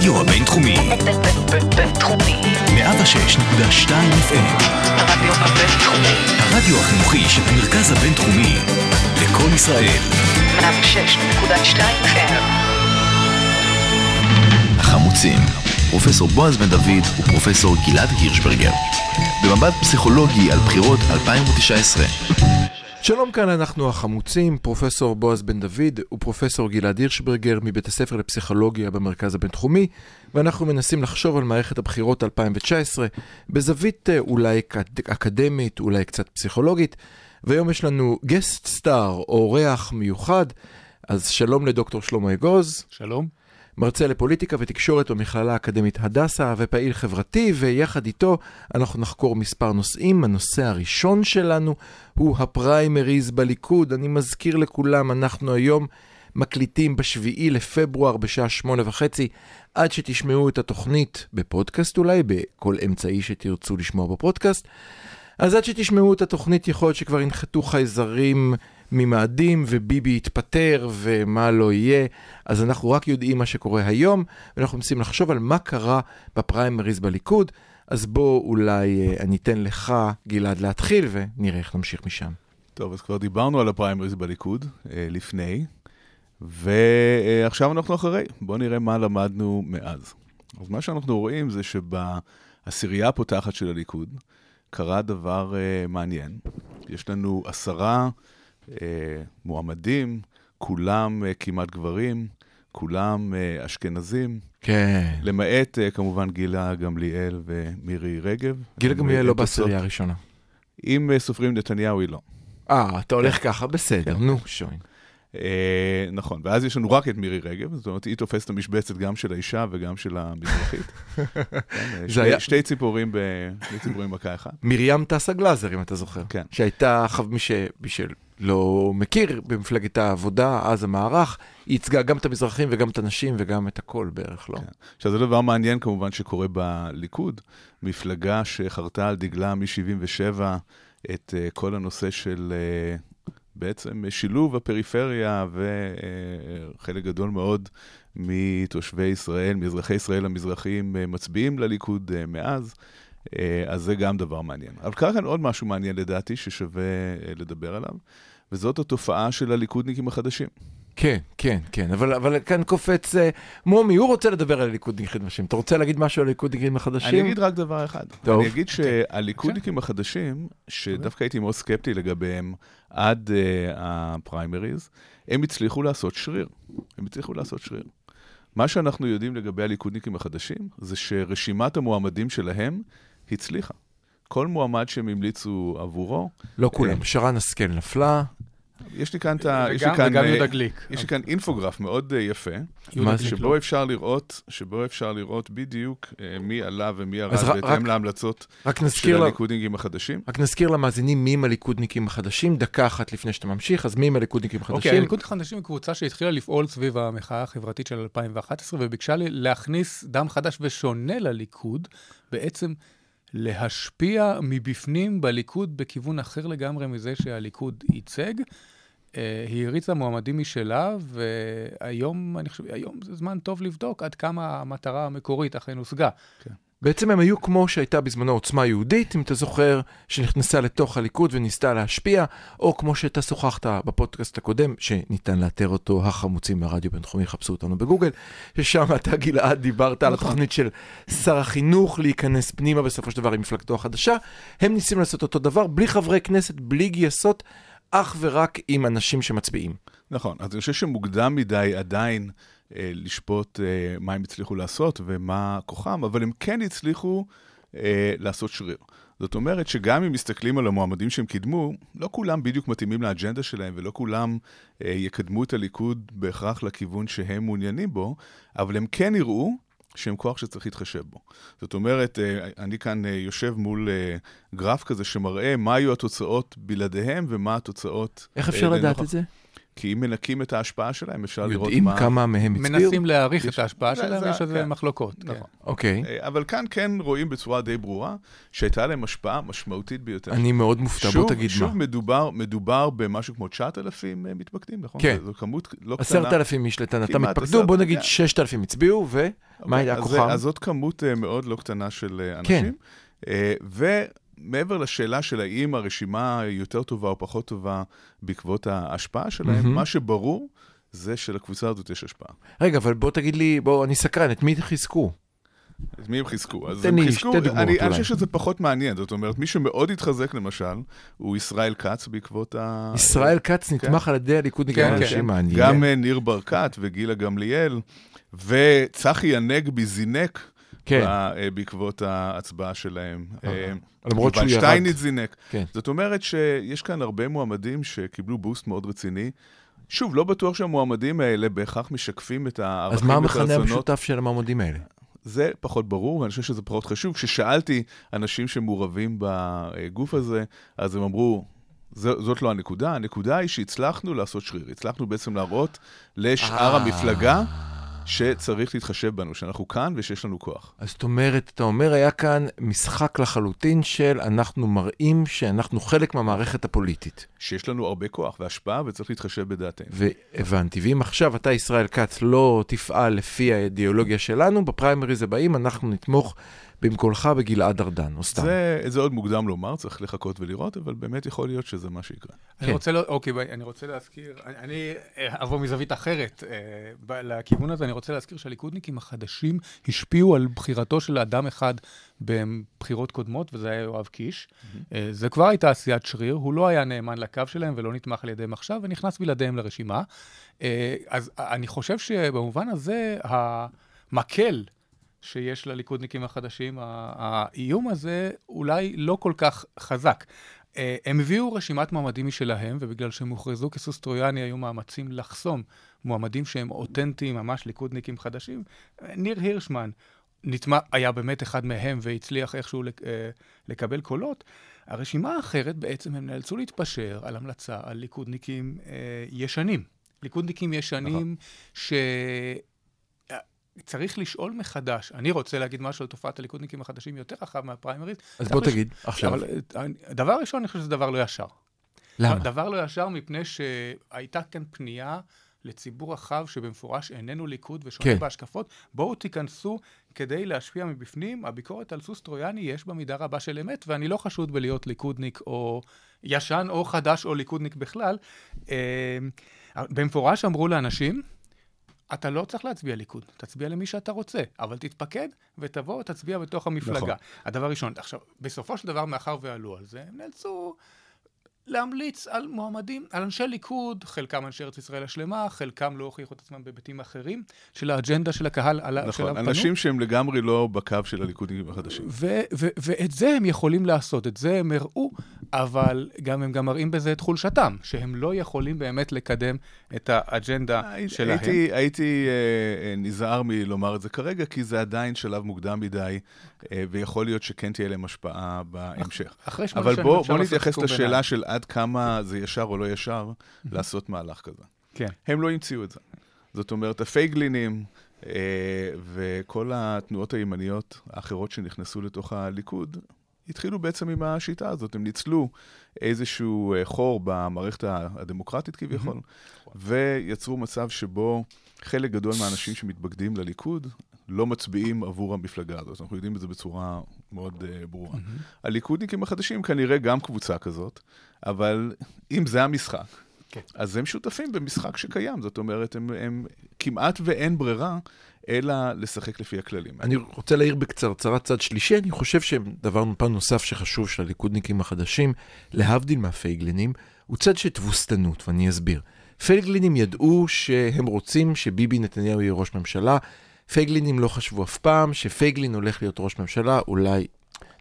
הרדיו הבינתחומי. בינתחומי. 106.2 FM. הרדיו הבינתחומי. הרדיו החינוכי של המרכז הבינתחומי. לקום ישראל. 106.2 FM. החמוצים. פרופסור בועז בן דוד ופרופסור גלעד הירשברגר. במבט פסיכולוגי על בחירות 2019. שלום כאן אנחנו החמוצים, פרופסור בועז בן דוד ופרופסור גלעד הירשברגר מבית הספר לפסיכולוגיה במרכז הבינתחומי ואנחנו מנסים לחשוב על מערכת הבחירות 2019 בזווית אה, אולי אק- אקדמית, אולי קצת פסיכולוגית והיום יש לנו גסט סטאר, אורח מיוחד, אז שלום לדוקטור שלמה אגוז. שלום. מרצה לפוליטיקה ותקשורת במכללה האקדמית הדסה ופעיל חברתי, ויחד איתו אנחנו נחקור מספר נושאים. הנושא הראשון שלנו הוא הפריימריז בליכוד. אני מזכיר לכולם, אנחנו היום מקליטים בשביעי לפברואר בשעה שמונה וחצי, עד שתשמעו את התוכנית בפודקאסט אולי, בכל אמצעי שתרצו לשמוע בפודקאסט. אז עד שתשמעו את התוכנית יכול להיות שכבר ינחתו חייזרים ממאדים וביבי יתפטר ומה לא יהיה, אז אנחנו רק יודעים מה שקורה היום, ואנחנו מנסים לחשוב על מה קרה בפריימריז בליכוד, אז בוא אולי אה, אני אתן לך, גלעד, להתחיל ונראה איך נמשיך משם. טוב, אז כבר דיברנו על הפריימריז בליכוד אה, לפני, ועכשיו אנחנו אחרי. בואו נראה מה למדנו מאז. אז מה שאנחנו רואים זה שבעשירייה הפותחת של הליכוד קרה דבר אה, מעניין. יש לנו עשרה אה, מועמדים, כולם אה, כמעט גברים, כולם אה, אשכנזים, כן. למעט אה, כמובן גילה גמליאל ומירי רגב. גילה הם, גמליאל אה, לא תוצאות- בעשירייה הראשונה. אם אה, סופרים נתניהו, היא לא. אה, אתה הולך ככה, בסדר, נו, שוין. אה, נכון, ואז יש לנו רק את מירי רגב, זאת אומרת, היא תופסת את המשבצת גם של האישה וגם של המזרחית. כן, אה, שתי ציפורים, ב... ציפורים במכה אחת. מרים טסה גלאזר, אם אתה זוכר. כן. שהייתה. מי שלא מכיר, במפלגת העבודה, אז המערך, היא ייצגה גם את המזרחים וגם את הנשים וגם את הכל בערך, לא? כן. עכשיו, זה דבר מעניין כמובן שקורה בליכוד, מפלגה שחרתה על דגלה מ-77 את uh, כל הנושא של uh, בעצם שילוב הפריפריה וחלק גדול מאוד מתושבי ישראל, מאזרחי ישראל המזרחיים, uh, מצביעים לליכוד uh, מאז. Uh, אז זה גם דבר מעניין. אבל קרה כאן עוד משהו מעניין לדעתי ששווה לדבר עליו, וזאת התופעה של הליכודניקים החדשים. כן, כן, כן, אבל, אבל כאן קופץ אה, מומי, הוא רוצה לדבר על הליכודניקים החדשים. אתה רוצה להגיד משהו על הליכודניקים החדשים? אני אגיד רק דבר אחד. טוב. אני אגיד שהליכודניקים החדשים, שדווקא הייתי מאוד סקפטי לגביהם עד uh, הפריימריז, הם הצליחו לעשות שריר. הם הצליחו לעשות שריר. מה שאנחנו יודעים לגבי הליכודניקים החדשים, זה שרשימת המועמדים שלהם הצליחה. כל מועמד שהם המליצו עבורו, לא כולם. שרן השכל נפלה. יש לי כאן את ה... יש לי וגם, כאן, וגם אה, יהודה גליק. יש לי כאן אינפוגרף מאוד אה, יפה? שבו אפשר לראות, שבו אפשר לראות בדיוק אה, מי עלה ומי ירד בהתאם רק- להמלצות של הליכודניקים החדשים. רק נזכיר למאזינים מי הם הליכודניקים החדשים, דקה אחת לפני שאתה ממשיך, אז מי הם הליכודניקים החדשים? אוקיי, הליכוד החדשים היא קבוצה שהתחילה לפעול סביב המחאה החברתית של 2011, וביקשה להכניס דם חדש ושונה לליכוד, בעצם להשפיע מבפנים בליכוד בכיוון אחר לגמרי מזה שהליכוד ייצג. אה, היא הריצה מועמדים משלה, והיום, אני חושב, היום זה זמן טוב לבדוק עד כמה המטרה המקורית אכן הושגה. בעצם הם היו כמו שהייתה בזמנו עוצמה יהודית, אם אתה זוכר, שנכנסה לתוך הליכוד וניסתה להשפיע, או כמו שאתה שוחחת בפודקאסט הקודם, שניתן לאתר אותו, החמוצים מהרדיו בינתחומי, חפשו אותנו בגוגל, ששם אתה גלעד דיברת על נכון. התוכנית של שר החינוך להיכנס פנימה בסופו של דבר עם מפלגתו החדשה. הם ניסים לעשות אותו דבר, בלי חברי כנסת, בלי גייסות, אך ורק עם אנשים שמצביעים. נכון, אז אני חושב שמוקדם מדי עדיין לשפוט אה, מה הם הצליחו לעשות ומה כוחם, אבל הם כן הצליחו אה, לעשות שריר. זאת אומרת שגם אם מסתכלים על המועמדים שהם קידמו, לא כולם בדיוק מתאימים לאג'נדה שלהם ולא כולם אה, יקדמו את הליכוד בהכרח לכיוון שהם מעוניינים בו, אבל הם כן יראו שהם כוח שצריך להתחשב בו. זאת אומרת, אה, אני כאן אה, יושב מול אה, גרף כזה שמראה מה היו התוצאות בלעדיהם ומה התוצאות... איך אה, אפשר לדעת את זה? כי אם מנקים את ההשפעה שלהם, אפשר לראות יודעים מה... כמה מהם הצביעו? מנסים להעריך יש- את ההשפעה זה- שלהם, זה- ויש על זה כן. מחלוקות. כן. נכון. אוקיי. אה, אבל כאן כן רואים בצורה די ברורה שהייתה להם השפעה משמעותית ביותר. אני מאוד מופתע, בוא שוב, תגיד שוב מה. מדובר, מדובר במשהו כמו 9,000 אה, מתפקדים, נכון? כן. זו כמות לא קטנה. עשרת אלפים איש לטענתם התפקדו, בוא נגיד כן. ששת אלפים הצביעו, ומה היה אז, כוחם? אז זאת כמות אה, מאוד לא קטנה של כן. אנשים. אה, ומעבר לשאלה של האם הרשימה יותר טובה או פחות טובה בעקבות ההשפעה שלהם, מהמם. מה שברור זה שלקבוצה הזאת יש השפעה. רגע, אבל בוא תגיד לי, בוא, אני סקרן, את מי חיזקו? את מי הם חיזקו? אז תן הם לי חיזקו, שתי דוגמאות אני, אולי. אני חושב שזה פחות מעניין, זאת אומרת, מי שמאוד התחזק למשל, הוא ישראל כץ בעקבות ה... ישראל כץ נתמך על ידי הליכודניקים כן, האנשים כן. מעניין. גם אה, ניר ברקת וגילה גמליאל, וצחי הנגבי זינק כן, אה, בעקבות ההצבעה שלהם. אה, למרות שהוא ירד. שטייניץ זינק. כן. זאת אומרת שיש כאן הרבה מועמדים שקיבלו בוסט מאוד רציני. שוב, לא בטוח שהמועמדים האלה בהכרח משקפים את הערכים אז מה ואת המכנה הרצונות. המשותף של המועמדים האלה? זה פחות ברור, ואני חושב שזה פחות חשוב. כששאלתי אנשים שמעורבים בגוף הזה, אז הם אמרו, "ז- זאת לא הנקודה, הנקודה היא שהצלחנו לעשות שריר. הצלחנו בעצם להראות לשאר אה. המפלגה שצריך להתחשב בנו, שאנחנו כאן ושיש לנו כוח. אז זאת אומרת, אתה אומר, היה כאן משחק לחלוטין של אנחנו מראים שאנחנו חלק מהמערכת הפוליטית. שיש לנו הרבה כוח והשפעה וצריך להתחשב בדעתנו. והבנתי. ואם עכשיו אתה, ישראל כץ, לא תפעל לפי האידיאולוגיה שלנו, בפריימריז הבאים אנחנו נתמוך במקולך בגלעד ארדן, או סתם. זה, זה עוד מוקדם לומר, צריך לחכות ולראות, אבל באמת יכול להיות שזה מה שיקרה. אני כן. רוצה, לא, אוקיי, ביי, אני רוצה להזכיר, אני, אני אה, אבוא מזווית אחרת אה, לכיוון הזה, אני רוצה להזכיר שהליכודניקים החדשים השפיעו על בחירתו של אדם אחד בבחירות קודמות, וזה היה יואב קיש. אה, זה כבר הייתה עשיית שריר, הוא לא היה נאמן לקו שלהם ולא נתמך על ידיהם עכשיו, ונכנס בלעדיהם לרשימה. אה, אז אני חושב שבמובן הזה, המקל שיש לליכודניקים החדשים, האיום הזה אולי לא כל כך חזק. אה, הם הביאו רשימת מועמדים משלהם, ובגלל שהם הוכרזו כסוס טרויאני, היו מאמצים לחסום מועמדים שהם אותנטיים, ממש ליכודניקים חדשים. אה, ניר הירשמן נתמ... היה באמת אחד מהם והצליח איכשהו. אה, לקבל קולות. הרשימה האחרת, בעצם הם נאלצו להתפשר על המלצה על ליכודניקים אה, ישנים. ליכודניקים ישנים ש... צריך לשאול מחדש. אני רוצה להגיד משהו על תופעת הליכודניקים החדשים יותר רחב מהפריימריז. אז בוא לש- תגיד, עכשיו. אבל אה, דבר ראשון, אני חושב שזה דבר לא ישר. למה? דבר לא ישר מפני שהייתה כאן פנייה לציבור רחב שבמפורש איננו ליכוד ושונה כן. בהשקפות. בואו תיכנסו כדי להשפיע מבפנים. הביקורת על סוס טרויאני יש בה מידה רבה של אמת, ואני לא חשוד בלהיות ליכודניק או ישן או חדש או ליכודניק בכלל. אה, במפורש אמרו לאנשים, אתה לא צריך להצביע ליכוד, תצביע למי שאתה רוצה, אבל תתפקד ותבוא ותצביע בתוך המפלגה. נכון. הדבר ראשון. עכשיו, בסופו של דבר, מאחר ועלו על זה, הם נאלצו להמליץ על מועמדים, על אנשי ליכוד, חלקם אנשי ארץ ישראל השלמה, חלקם לא הוכיחו את עצמם בהיבטים אחרים של האג'נדה של הקהל נכון, שאליו פנו. אנשים שהם לגמרי לא בקו של הליכודניקים החדשים. ו- ו- ואת זה הם יכולים לעשות, את זה הם הראו, אבל גם הם גם מראים בזה את חולשתם, שהם לא יכולים באמת לקדם את האג'נדה הייתי- שלהם. הייתי, הייתי אה, אה, נזהר מלומר את זה כרגע, כי זה עדיין שלב מוקדם מדי, אה, ויכול להיות שכן תהיה להם השפעה בהמשך. אחרי שמונה אבל שנים אפשר לעשות נתייחס סיכום לשאלה ביניים. של עד כמה זה ישר או לא ישר לעשות מהלך כזה. כן. הם לא המציאו את זה. זאת אומרת, הפייגלינים אה, וכל התנועות הימניות האחרות שנכנסו לתוך הליכוד, התחילו בעצם עם השיטה הזאת. הם ניצלו איזשהו אה, חור במערכת הדמוקרטית כביכול, ויצרו מצב שבו חלק גדול מהאנשים שמתבגדים לליכוד לא מצביעים עבור המפלגה הזאת. אנחנו יודעים את זה בצורה מאוד uh, ברורה. הליכודניקים החדשים כנראה גם קבוצה כזאת, אבל אם זה המשחק, כן. אז הם שותפים במשחק שקיים. זאת אומרת, הם, הם כמעט ואין ברירה אלא לשחק לפי הכללים. אני רוצה להעיר בקצרצרה צד שלישי, אני חושב שדבר פן נוסף שחשוב של הליכודניקים החדשים, להבדיל מהפייגלינים, הוא צד של תבוסתנות, ואני אסביר. פייגלינים ידעו שהם רוצים שביבי נתניהו יהיה ראש ממשלה, פייגלינים לא חשבו אף פעם שפייגלין הולך להיות ראש ממשלה, אולי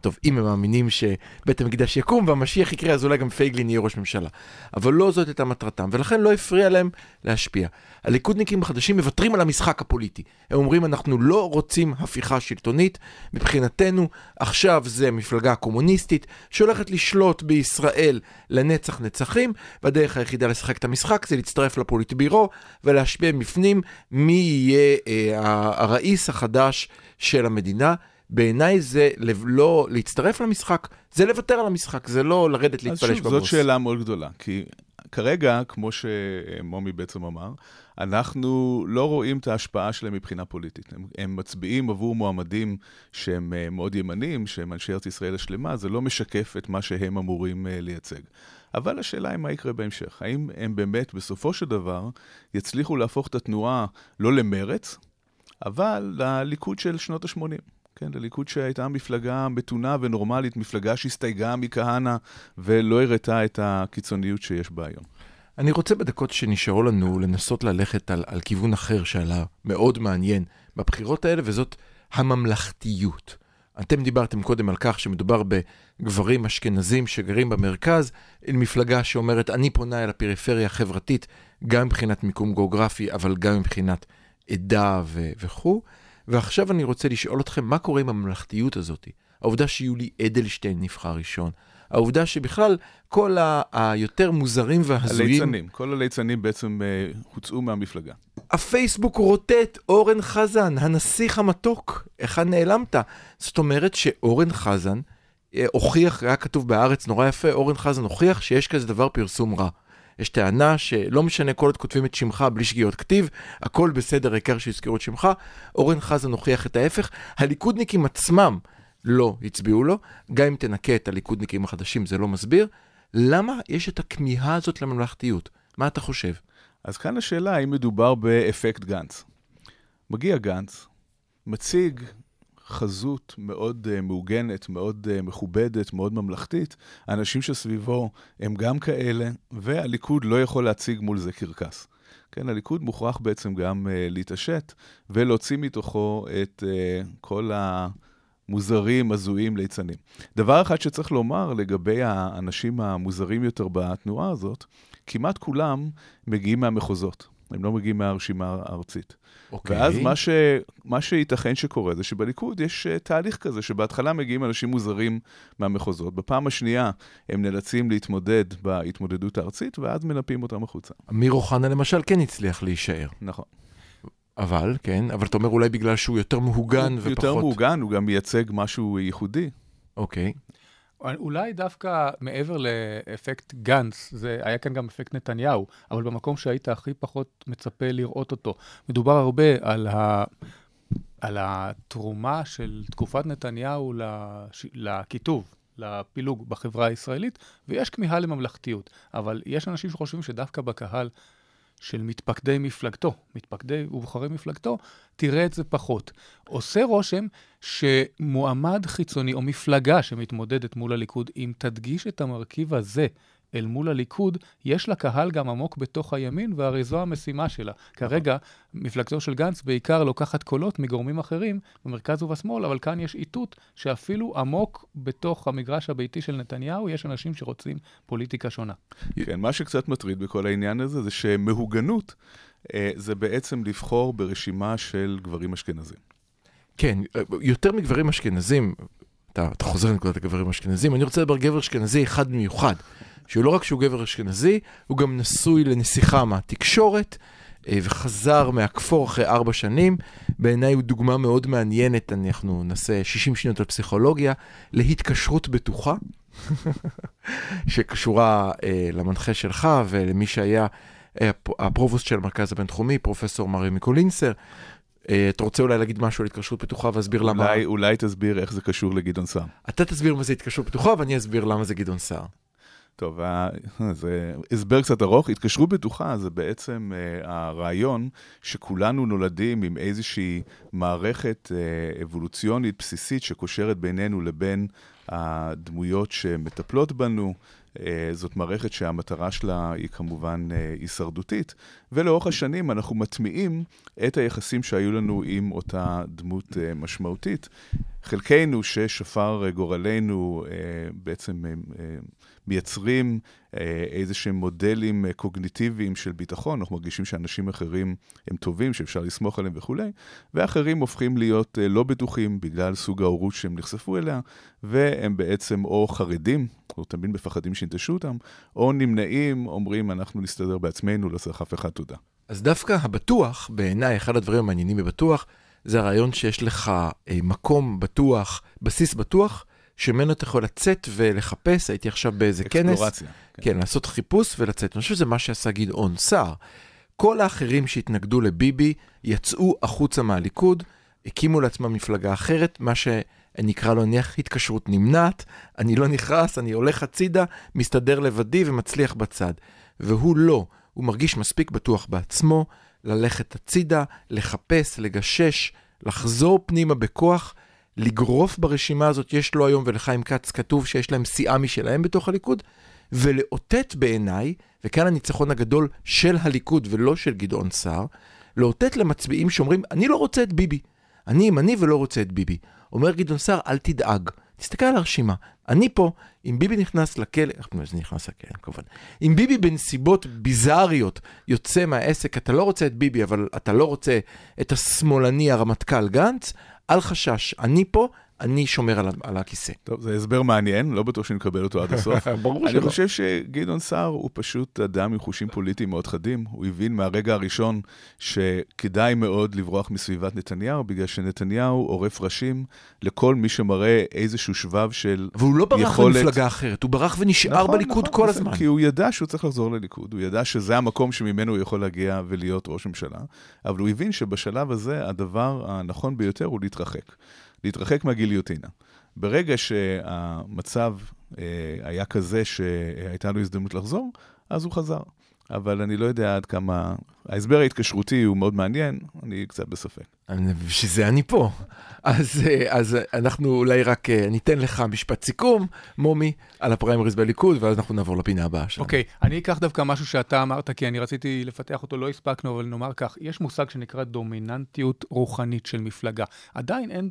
טוב, אם הם מאמינים שבית המקדש יקום והמשיח יקרה, אז אולי גם פייגלין יהיה ראש ממשלה. אבל לא זאת הייתה מטרתם, ולכן לא הפריע להם להשפיע. הליכודניקים החדשים מוותרים על המשחק הפוליטי. הם אומרים, אנחנו לא רוצים הפיכה שלטונית, מבחינתנו עכשיו זה מפלגה קומוניסטית שהולכת לשלוט בישראל לנצח נצחים, והדרך היחידה לשחק את המשחק זה להצטרף לפוליטבירו ולהשפיע מבפנים מי יהיה אה, הראיס החדש של המדינה. בעיניי זה לא להצטרף למשחק, זה לוותר על המשחק, זה לא לרדת להתפלש בבוס. אז שוב, זאת שאלה מאוד גדולה, כי כרגע, כמו שמומי בעצם אמר, אנחנו לא רואים את ההשפעה שלהם מבחינה פוליטית. הם, הם מצביעים עבור מועמדים שהם uh, מאוד ימנים, שהם אנשי ארץ ישראל השלמה, זה לא משקף את מה שהם אמורים uh, לייצג. אבל השאלה היא מה יקרה בהמשך. האם הם באמת, בסופו של דבר, יצליחו להפוך את התנועה לא למרץ, אבל לליכוד של שנות ה-80. כן, לליכוד שהייתה מפלגה מתונה ונורמלית, מפלגה שהסתייגה מכהנא ולא הראתה את הקיצוניות שיש בה היום. אני רוצה בדקות שנשארו לנו לנסות ללכת על, על כיוון אחר שעלה מאוד מעניין בבחירות האלה, וזאת הממלכתיות. אתם דיברתם קודם על כך שמדובר בגברים אשכנזים שגרים במרכז, אל מפלגה שאומרת, אני פונה אל הפריפריה החברתית, גם מבחינת מיקום גיאוגרפי, אבל גם מבחינת עדה ו- וכו'. ועכשיו אני רוצה לשאול אתכם, מה קורה עם הממלכתיות הזאת? העובדה שיולי אדלשטיין נבחר ראשון, העובדה שבכלל כל ה- היותר מוזרים והזויים... הליצנים, כל הליצנים בעצם uh, הוצאו מהמפלגה. הפייסבוק רוטט, אורן חזן, הנסיך המתוק, היכן נעלמת? זאת אומרת שאורן חזן אה, הוכיח, היה כתוב בהארץ נורא יפה, אורן חזן הוכיח שיש כזה דבר פרסום רע. יש טענה שלא משנה כל עוד כותבים את שמך בלי שגיאות כתיב, הכל בסדר, העיקר שיזכרו את שמך. אורן חזן הוכיח את ההפך. הליכודניקים עצמם לא הצביעו לו, גם אם תנקה את הליכודניקים החדשים זה לא מסביר. למה יש את הכמיהה הזאת לממלכתיות? מה אתה חושב? אז כאן השאלה האם מדובר באפקט גנץ. מגיע גנץ, מציג חזות מאוד uh, מעוגנת, מאוד uh, מכובדת, מאוד ממלכתית. האנשים שסביבו הם גם כאלה, והליכוד לא יכול להציג מול זה קרקס. כן, הליכוד מוכרח בעצם גם uh, להתעשת ולהוציא מתוכו את uh, כל המוזרים, הזויים, ליצנים. דבר אחד שצריך לומר לגבי האנשים המוזרים יותר בתנועה הזאת, כמעט כולם מגיעים מהמחוזות. הם לא מגיעים מהרשימה הארצית. Okay. אוקיי. ואז מה, ש... מה שייתכן שקורה זה שבליכוד יש uh, תהליך כזה, שבהתחלה מגיעים אנשים מוזרים מהמחוזות, בפעם השנייה הם נאלצים להתמודד בהתמודדות הארצית, ואז מנפים אותם החוצה. אמיר אוחנה למשל כן הצליח להישאר. נכון. אבל, כן, אבל אתה אומר אולי בגלל שהוא יותר מהוגן הוא ופחות... יותר מהוגן, הוא גם מייצג משהו ייחודי. אוקיי. אולי דווקא מעבר לאפקט גנץ, זה היה כאן גם אפקט נתניהו, אבל במקום שהיית הכי פחות מצפה לראות אותו. מדובר הרבה על, ה... על התרומה של תקופת נתניהו לש... לכיתוב, לפילוג בחברה הישראלית, ויש כמיהה לממלכתיות. אבל יש אנשים שחושבים שדווקא בקהל של מתפקדי מפלגתו, מתפקדי ובוחרי מפלגתו, תראה את זה פחות. עושה רושם שמועמד חיצוני או מפלגה שמתמודדת מול הליכוד, אם תדגיש את המרכיב הזה אל מול הליכוד, יש לה קהל גם עמוק בתוך הימין, והרי זו המשימה שלה. כרגע, מפלגתו של גנץ בעיקר לוקחת קולות מגורמים אחרים במרכז ובשמאל, אבל כאן יש איתות שאפילו עמוק בתוך המגרש הביתי של נתניהו, יש אנשים שרוצים פוליטיקה שונה. כן, מה שקצת מטריד בכל העניין הזה, זה שמהוגנות אה, זה בעצם לבחור ברשימה של גברים אשכנזים. כן, יותר מגברים אשכנזים, אתה, אתה חוזר לנקודת הגברים האשכנזים, אני רוצה לדבר גבר אשכנזי אחד מיוחד, שהוא לא רק שהוא גבר אשכנזי, הוא גם נשוי לנסיכה מהתקשורת, אה, וחזר מהכפור אחרי ארבע שנים. בעיניי הוא דוגמה מאוד מעניינת, אנחנו נעשה 60 שניות על פסיכולוגיה, להתקשרות בטוחה, שקשורה אה, למנחה שלך ולמי שהיה אה, הפרובוסט של המרכז הבינתחומי, פרופסור מרי מיקולינסר. אה, אתה רוצה אולי להגיד משהו על התקשרות פתוחה ואסביר למה... אולי, אולי תסביר איך זה קשור לגדעון סער. אתה תסביר מה זה התקשרות פתוחה ואני אסביר למה זה גדעון סער. טוב, זה הסבר קצת ארוך. התקשרות בטוחה זה בעצם uh, הרעיון שכולנו נולדים עם איזושהי מערכת uh, אבולוציונית בסיסית שקושרת בינינו לבין הדמויות שמטפלות בנו, אה, זאת מערכת שהמטרה שלה היא כמובן אה, הישרדותית, ולאורך השנים אנחנו מטמיעים את היחסים שהיו לנו עם אותה דמות אה, משמעותית. חלקנו ששפר גורלנו בעצם מייצרים איזה שהם מודלים קוגניטיביים של ביטחון, אנחנו מרגישים שאנשים אחרים הם טובים, שאפשר לסמוך עליהם וכולי, ואחרים הופכים להיות לא בטוחים בגלל סוג ההורות שהם נחשפו אליה, והם בעצם או חרדים, או תמיד מפחדים שינטשו אותם, או נמנעים, אומרים, אנחנו נסתדר בעצמנו, לא צריך אף אחד תודה. אז דווקא הבטוח, בעיניי, אחד הדברים המעניינים בבטוח, זה הרעיון שיש לך אה, מקום בטוח, בסיס בטוח, שממנו אתה יכול לצאת ולחפש, הייתי עכשיו באיזה כנס. אקספלורציה. כן. כן, לעשות חיפוש ולצאת. אני חושב שזה מה שעשה גדעון סער. כל האחרים שהתנגדו לביבי יצאו החוצה מהליכוד, הקימו לעצמם מפלגה אחרת, מה שנקרא לו נניח התקשרות נמנעת, אני לא נכנס, אני הולך הצידה, מסתדר לבדי ומצליח בצד. והוא לא, הוא מרגיש מספיק בטוח בעצמו, ללכת הצידה, לחפש, לגשש, לחזור פנימה בכוח, לגרוף ברשימה הזאת, יש לו היום ולחיים כץ כתוב שיש להם סיעה משלהם בתוך הליכוד, ולאותת בעיניי, וכאן הניצחון הגדול של הליכוד ולא של גדעון סער, לאותת למצביעים שאומרים, אני לא רוצה את ביבי. אני ימני ולא רוצה את ביבי. אומר גדעון סער, אל תדאג. תסתכל על הרשימה. אני פה, אם ביבי נכנס לכלא, איך זה נכנס לכלא, כמובן. אם ביבי בנסיבות ביזאריות יוצא מהעסק, אתה לא רוצה את ביבי, אבל אתה לא רוצה את השמאלני הרמטכ"ל גנץ, אל חשש, אני פה, אני שומר על, על הכיסא. טוב, זה הסבר מעניין, לא בטוח שנקבל אותו עד הסוף. ברור שלא. אני חושב שגדעון סער הוא פשוט אדם עם חושים פוליטיים מאוד חדים. הוא הבין מהרגע הראשון שכדאי מאוד לברוח מסביבת נתניהו, בגלל שנתניהו עורף ראשים לכל מי שמראה איזשהו שבב של יכולת... והוא לא ברח יכולת... למפלגה אחרת, הוא ברח ונשאר נכון, בליכוד נכון, כל נכון, הזמן. כי הוא ידע שהוא צריך לחזור לליכוד, הוא ידע שזה המקום שממנו הוא יכול להגיע ולהיות ראש ממשלה, אבל הוא הבין שבשלב הזה הדבר הנכון ביותר הוא להתרחק. להתרחק מהגיליוטינה. ברגע שהמצב אה, היה כזה שהייתה לו הזדמנות לחזור, אז הוא חזר. אבל אני לא יודע עד כמה... ההסבר ההתקשרותי הוא מאוד מעניין, אני קצת בספק. בשביל זה אני פה. אז, אה, אז אנחנו אולי רק אה, ניתן לך משפט סיכום, מומי, על הפריימריז בליכוד, ואז אנחנו נעבור לפינה הבאה שלנו. אוקיי, okay, אני אקח דווקא משהו שאתה אמרת, כי אני רציתי לפתח אותו, לא הספקנו, אבל נאמר כך, יש מושג שנקרא דומיננטיות רוחנית של מפלגה. עדיין אין...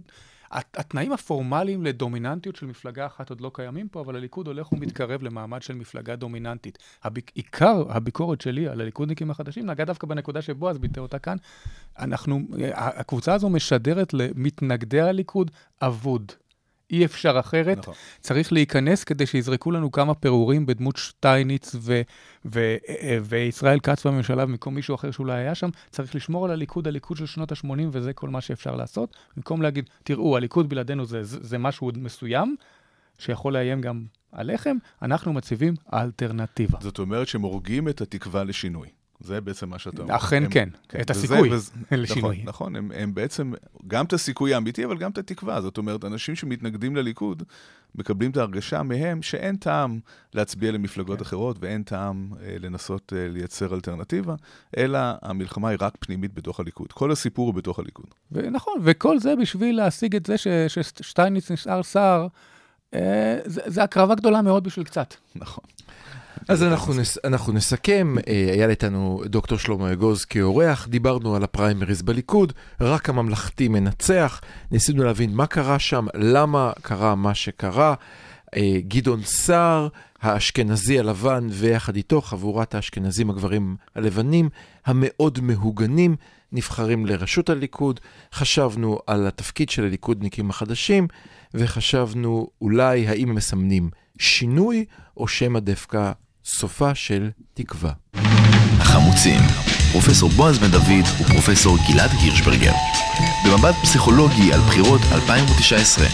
התנאים הפורמליים לדומיננטיות של מפלגה אחת עוד לא קיימים פה, אבל הליכוד הולך ומתקרב למעמד של מפלגה דומיננטית. הביק, עיקר הביקורת שלי על הליכודניקים החדשים נגע דווקא בנקודה שבועז ביטא אותה כאן. אנחנו, הקבוצה הזו משדרת למתנגדי הליכוד אבוד. אי אפשר אחרת. נכון. צריך להיכנס כדי שיזרקו לנו כמה פירורים בדמות שטייניץ ו- ו- ו- וישראל כץ בממשלה במקום מישהו אחר שאולי היה שם. צריך לשמור על הליכוד, הליכוד של שנות ה-80, וזה כל מה שאפשר לעשות. במקום להגיד, תראו, הליכוד בלעדינו זה, זה, זה משהו מסוים, שיכול לאיים גם עליכם, אנחנו מציבים אלטרנטיבה. זאת אומרת שהם הורגים את התקווה לשינוי. זה בעצם מה שאתה אומר. אכן הם, כן, כן, את הסיכוי וזה, לשינוי. נכון, נכון הם, הם בעצם, גם את הסיכוי האמיתי, אבל גם את התקווה. זאת אומרת, אנשים שמתנגדים לליכוד, מקבלים את ההרגשה מהם שאין טעם להצביע למפלגות כן. אחרות, ואין טעם אה, לנסות אה, לייצר אלטרנטיבה, אלא המלחמה היא רק פנימית בתוך הליכוד. כל הסיפור הוא בתוך הליכוד. ונכון, וכל זה בשביל להשיג את זה ששטייניץ נשאר שר, אה, זה, זה הקרבה גדולה מאוד בשביל קצת. נכון. אז אנחנו, נס, אנחנו נסכם, אה, היה איתנו דוקטור שלמה אגוז כאורח, דיברנו על הפריימריז בליכוד, רק הממלכתי מנצח, ניסינו להבין מה קרה שם, למה קרה מה שקרה. אה, גדעון סער, האשכנזי הלבן, ויחד איתו חבורת האשכנזים הגברים הלבנים, המאוד מהוגנים, נבחרים לראשות הליכוד. חשבנו על התפקיד של הליכודניקים החדשים, וחשבנו אולי האם הם מסמנים שינוי, או שמא דווקא סופה של תקווה. החמוצים, פרופסור בועז בן דוד ופרופסור גלעד הירשברגר. במבט פסיכולוגי על בחירות 2019.